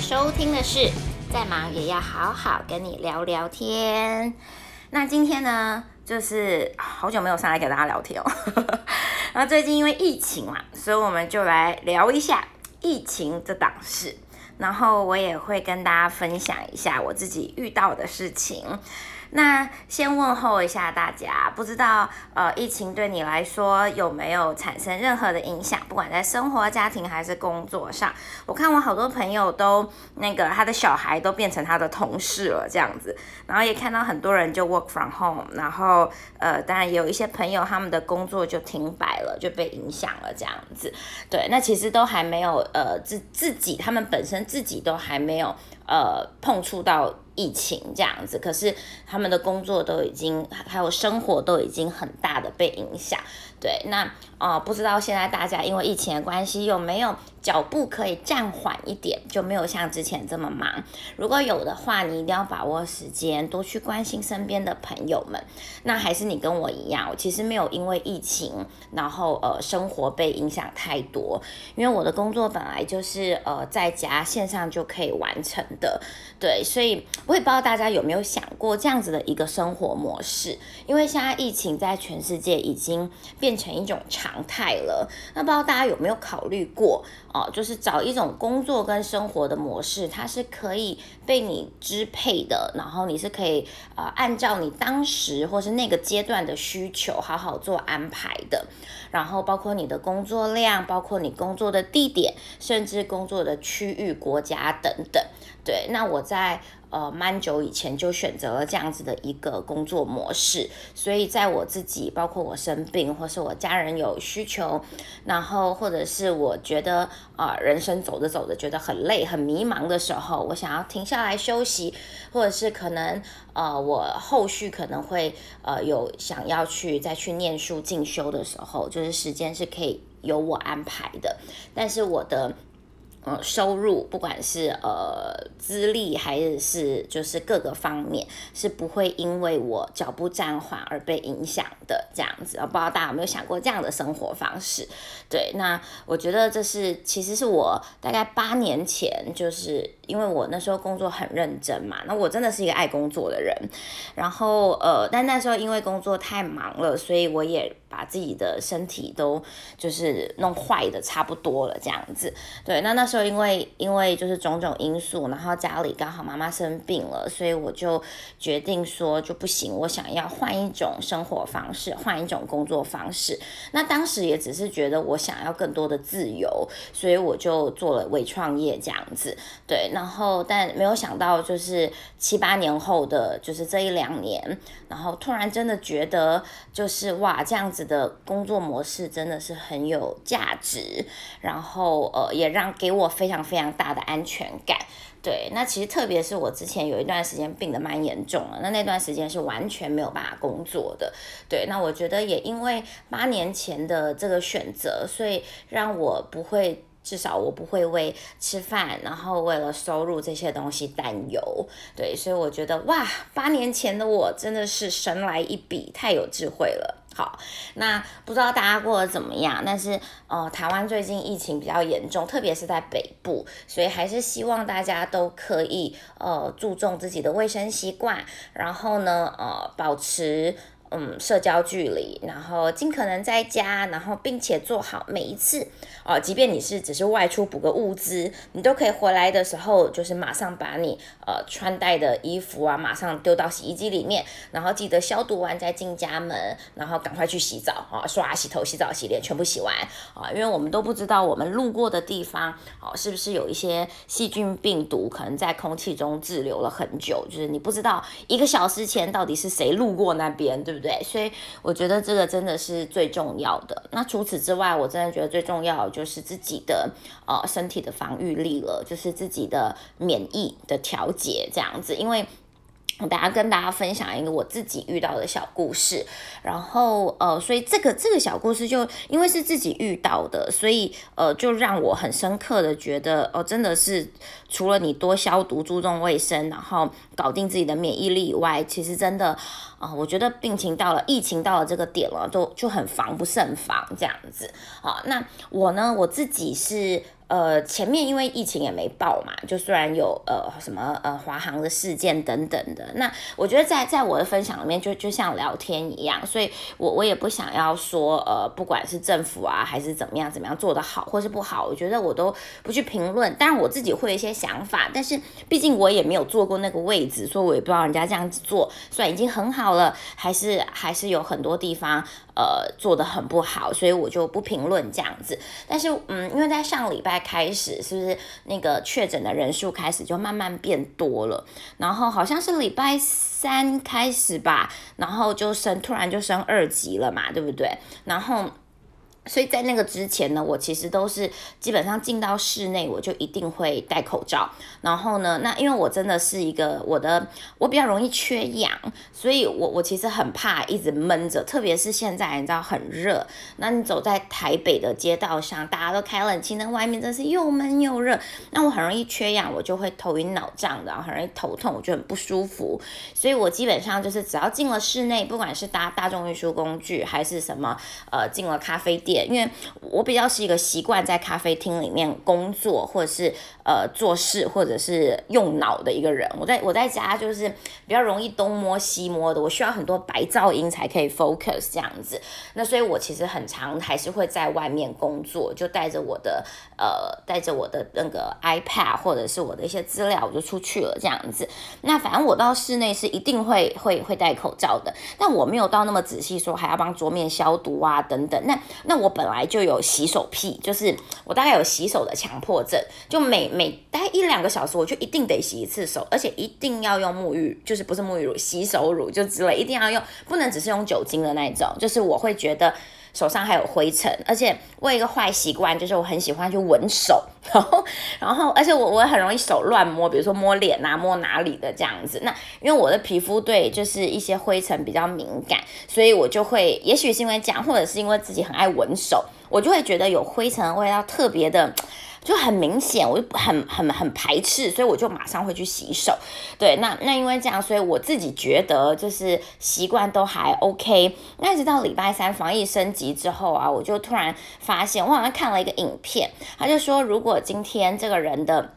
收听的是，再忙也要好好跟你聊聊天。那今天呢，就是好久没有上来给大家聊天哦。那最近因为疫情嘛，所以我们就来聊一下疫情这档事。然后我也会跟大家分享一下我自己遇到的事情。那先问候一下大家，不知道呃疫情对你来说有没有产生任何的影响？不管在生活、家庭还是工作上，我看我好多朋友都那个他的小孩都变成他的同事了这样子，然后也看到很多人就 work from home，然后呃当然有一些朋友他们的工作就停摆了，就被影响了这样子。对，那其实都还没有呃自自己他们本身自己都还没有呃碰触到。疫情这样子，可是他们的工作都已经，还有生活都已经很大的被影响。对，那呃，不知道现在大家因为疫情的关系有没有脚步可以暂缓一点，就没有像之前这么忙。如果有的话，你一定要把握时间，多去关心身边的朋友们。那还是你跟我一样，我其实没有因为疫情，然后呃生活被影响太多，因为我的工作本来就是呃在家线上就可以完成的。对，所以我也不知道大家有没有想过这样子的一个生活模式，因为现在疫情在全世界已经变。成一种常态了，那不知道大家有没有考虑过哦？就是找一种工作跟生活的模式，它是可以被你支配的，然后你是可以呃按照你当时或是那个阶段的需求好好做安排的，然后包括你的工作量，包括你工作的地点，甚至工作的区域、国家等等。对，那我在。呃，蛮久以前就选择了这样子的一个工作模式，所以在我自己，包括我生病，或是我家人有需求，然后或者是我觉得啊，人生走着走着觉得很累、很迷茫的时候，我想要停下来休息，或者是可能呃，我后续可能会呃有想要去再去念书进修的时候，就是时间是可以由我安排的，但是我的。呃，收入不管是呃资历还是就是各个方面，是不会因为我脚步暂缓而被影响的这样子。不知道大家有没有想过这样的生活方式？对，那我觉得这是其实是我大概八年前，就是因为我那时候工作很认真嘛，那我真的是一个爱工作的人。然后呃，但那时候因为工作太忙了，所以我也。把自己的身体都就是弄坏的差不多了，这样子。对，那那时就因为因为就是种种因素，然后家里刚好妈妈生病了，所以我就决定说就不行，我想要换一种生活方式，换一种工作方式。那当时也只是觉得我想要更多的自由，所以我就做了微创业这样子。对，然后但没有想到就是七八年后的就是这一两年，然后突然真的觉得就是哇这样子。的工作模式真的是很有价值，然后呃也让给我非常非常大的安全感。对，那其实特别是我之前有一段时间病得蛮严重了，那那段时间是完全没有办法工作的。对，那我觉得也因为八年前的这个选择，所以让我不会，至少我不会为吃饭，然后为了收入这些东西担忧。对，所以我觉得哇，八年前的我真的是神来一笔，太有智慧了。好，那不知道大家过得怎么样？但是呃，台湾最近疫情比较严重，特别是在北部，所以还是希望大家都可以呃注重自己的卫生习惯，然后呢呃保持。嗯，社交距离，然后尽可能在家，然后并且做好每一次哦，即便你是只是外出补个物资，你都可以回来的时候，就是马上把你呃穿戴的衣服啊，马上丢到洗衣机里面，然后记得消毒完再进家门，然后赶快去洗澡啊，刷、洗头、洗澡、洗脸，全部洗完啊，因为我们都不知道我们路过的地方哦，是不是有一些细菌、病毒可能在空气中滞留了很久，就是你不知道一个小时前到底是谁路过那边，对不对？对，所以我觉得这个真的是最重要的。那除此之外，我真的觉得最重要的就是自己的呃身体的防御力了，就是自己的免疫的调节这样子，因为。我等下跟大家分享一个我自己遇到的小故事，然后呃，所以这个这个小故事就因为是自己遇到的，所以呃，就让我很深刻的觉得哦，真的是除了你多消毒、注重卫生，然后搞定自己的免疫力以外，其实真的啊，我觉得病情到了、疫情到了这个点了，都就很防不胜防这样子。好，那我呢，我自己是。呃，前面因为疫情也没爆嘛，就虽然有呃什么呃华航的事件等等的，那我觉得在在我的分享里面就就像聊天一样，所以我我也不想要说呃不管是政府啊还是怎么样怎么样做的好或是不好，我觉得我都不去评论。当然我自己会有一些想法，但是毕竟我也没有坐过那个位置，所以我也不知道人家这样子做，虽然已经很好了，还是 还是有很多地方。呃，做的很不好，所以我就不评论这样子。但是，嗯，因为在上礼拜开始，是不是那个确诊的人数开始就慢慢变多了？然后好像是礼拜三开始吧，然后就升，突然就升二级了嘛，对不对？然后。所以在那个之前呢，我其实都是基本上进到室内，我就一定会戴口罩。然后呢，那因为我真的是一个我的我比较容易缺氧，所以我我其实很怕一直闷着，特别是现在你知道很热，那你走在台北的街道上，大家都开冷气，那外面真是又闷又热，那我很容易缺氧，我就会头晕脑胀的，然后很容易头痛，我就很不舒服。所以我基本上就是只要进了室内，不管是搭大众运输工具还是什么，呃，进了咖啡店。因为我比较是一个习惯在咖啡厅里面工作，或者是呃做事，或者是用脑的一个人。我在我在家就是比较容易东摸西摸的，我需要很多白噪音才可以 focus 这样子。那所以我其实很常还是会在外面工作，就带着我的呃带着我的那个 iPad 或者是我的一些资料，我就出去了这样子。那反正我到室内是一定会会会戴口罩的，但我没有到那么仔细说还要帮桌面消毒啊等等。那那我。我本来就有洗手癖，就是我大概有洗手的强迫症，就每每待一两个小时，我就一定得洗一次手，而且一定要用沐浴，就是不是沐浴乳，洗手乳就之类，一定要用，不能只是用酒精的那种，就是我会觉得。手上还有灰尘，而且我有一个坏习惯，就是我很喜欢去闻手，然后，然后，而且我我很容易手乱摸，比如说摸脸啊，摸哪里的这样子。那因为我的皮肤对就是一些灰尘比较敏感，所以我就会，也许是因为这样，或者是因为自己很爱闻手，我就会觉得有灰尘的味道特别的。就很明显，我就很很很排斥，所以我就马上会去洗手。对，那那因为这样，所以我自己觉得就是习惯都还 OK。那一直到礼拜三防疫升级之后啊，我就突然发现，我好像看了一个影片，他就说，如果今天这个人的。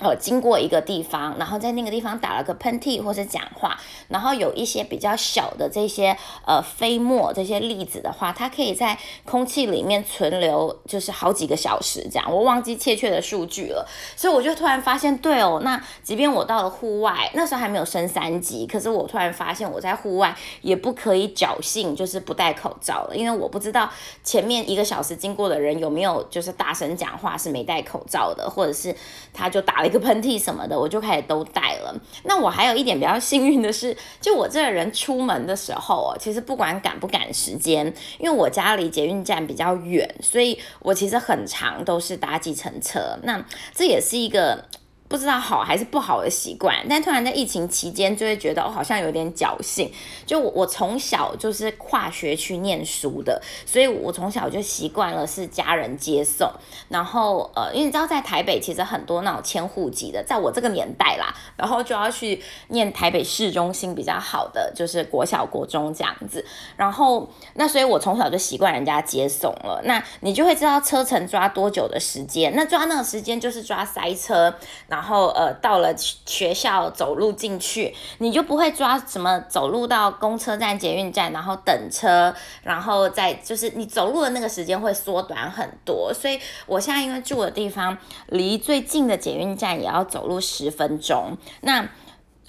呃，经过一个地方，然后在那个地方打了个喷嚏或者讲话，然后有一些比较小的这些呃飞沫这些粒子的话，它可以在空气里面存留，就是好几个小时这样。我忘记确切的数据了，所以我就突然发现，对哦，那即便我到了户外，那时候还没有升三级，可是我突然发现我在户外也不可以侥幸就是不戴口罩了，因为我不知道前面一个小时经过的人有没有就是大声讲话是没戴口罩的，或者是他就打了。一个喷嚏什么的，我就开始都带了。那我还有一点比较幸运的是，就我这个人出门的时候哦，其实不管赶不赶时间，因为我家离捷运站比较远，所以我其实很长都是搭计程车。那这也是一个。不知道好还是不好的习惯，但突然在疫情期间就会觉得哦，好像有点侥幸。就我我从小就是跨学区念书的，所以我从小就习惯了是家人接送。然后呃，因为你知道在台北其实很多那种迁户籍的，在我这个年代啦，然后就要去念台北市中心比较好的，就是国小国中这样子。然后那所以我从小就习惯人家接送了。那你就会知道车程抓多久的时间，那抓那个时间就是抓塞车，然后呃，到了学校走路进去，你就不会抓什么走路到公车站、捷运站，然后等车，然后再就是你走路的那个时间会缩短很多。所以我现在因为住的地方离最近的捷运站也要走路十分钟，那。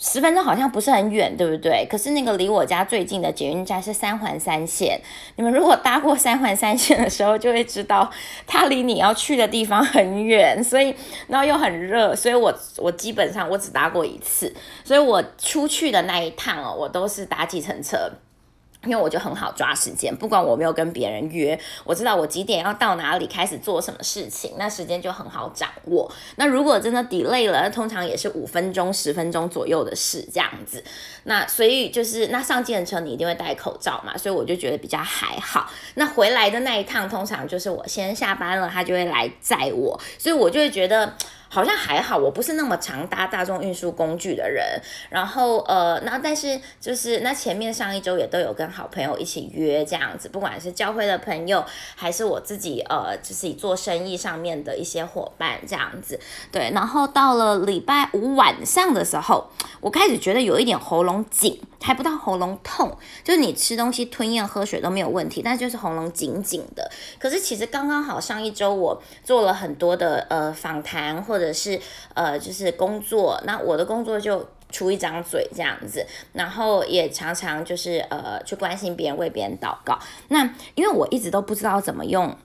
十分钟好像不是很远，对不对？可是那个离我家最近的捷运站是三环三线。你们如果搭过三环三线的时候，就会知道它离你要去的地方很远，所以然后又很热，所以我我基本上我只搭过一次，所以我出去的那一趟哦，我都是搭计程车。因为我就很好抓时间，不管我没有跟别人约，我知道我几点要到哪里开始做什么事情，那时间就很好掌握。那如果真的 delay 了，通常也是五分钟、十分钟左右的事这样子。那所以就是那上计程车你一定会戴口罩嘛，所以我就觉得比较还好。那回来的那一趟，通常就是我先下班了，他就会来载我，所以我就会觉得。好像还好，我不是那么常搭大众运输工具的人。然后呃，那但是就是那前面上一周也都有跟好朋友一起约这样子，不管是教会的朋友，还是我自己呃，就是做生意上面的一些伙伴这样子。对，然后到了礼拜五晚上的时候，我开始觉得有一点喉咙紧，还不到喉咙痛，就是你吃东西、吞咽、喝水都没有问题，但就是喉咙紧紧的。可是其实刚刚好上一周我做了很多的呃访谈或者是呃就是工作，那我的工作就出一张嘴这样子，然后也常常就是呃去关心别人，为别人祷告。那因为我一直都不知道怎么用。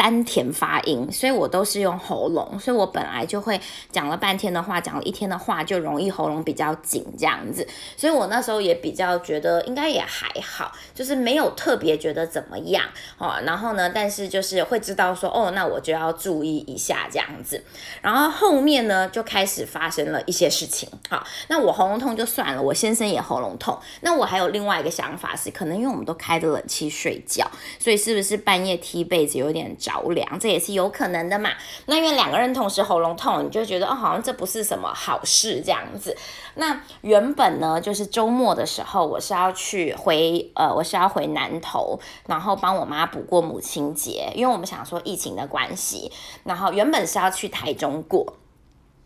丹田发音，所以我都是用喉咙，所以我本来就会讲了半天的话，讲了一天的话，就容易喉咙比较紧这样子，所以我那时候也比较觉得应该也还好，就是没有特别觉得怎么样哦。然后呢，但是就是会知道说，哦，那我就要注意一下这样子。然后后面呢，就开始发生了一些事情。好，那我喉咙痛就算了，我先生也喉咙痛。那我还有另外一个想法是，可能因为我们都开着冷气睡觉，所以是不是半夜踢被子有点凉，这也是有可能的嘛。那因为两个人同时喉咙痛，你就觉得哦，好像这不是什么好事这样子。那原本呢，就是周末的时候，我是要去回呃，我是要回南投，然后帮我妈补过母亲节，因为我们想说疫情的关系，然后原本是要去台中过。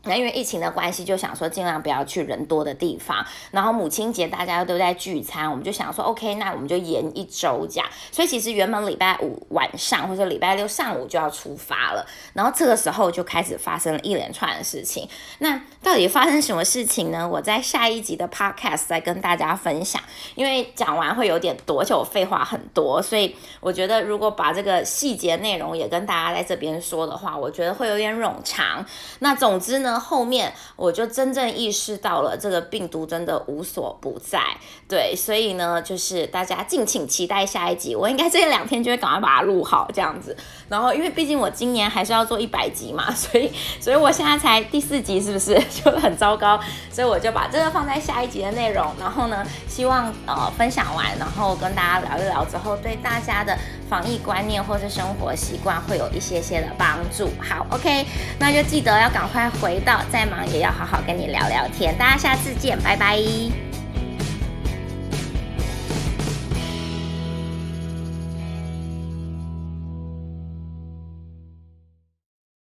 那因为疫情的关系，就想说尽量不要去人多的地方。然后母亲节大家都在聚餐，我们就想说，OK，那我们就延一周假。所以其实原本礼拜五晚上或者礼拜六上午就要出发了。然后这个时候就开始发生了一连串的事情。那到底发生什么事情呢？我在下一集的 Podcast 再跟大家分享。因为讲完会有点多，而且我废话很多，所以我觉得如果把这个细节内容也跟大家在这边说的话，我觉得会有点冗长。那总之呢后面我就真正意识到了这个病毒真的无所不在，对，所以呢，就是大家敬请期待下一集。我应该这两天就会赶快把它录好这样子。然后，因为毕竟我今年还是要做一百集嘛，所以，所以我现在才第四集，是不是 就很糟糕？所以我就把这个放在下一集的内容。然后呢，希望呃分享完，然后跟大家聊一聊之后，对大家的防疫观念或是生活习惯会有一些些的帮助。好，OK，那就记得要赶快回到。再忙也要好好跟你聊聊天，大家下次见，拜拜。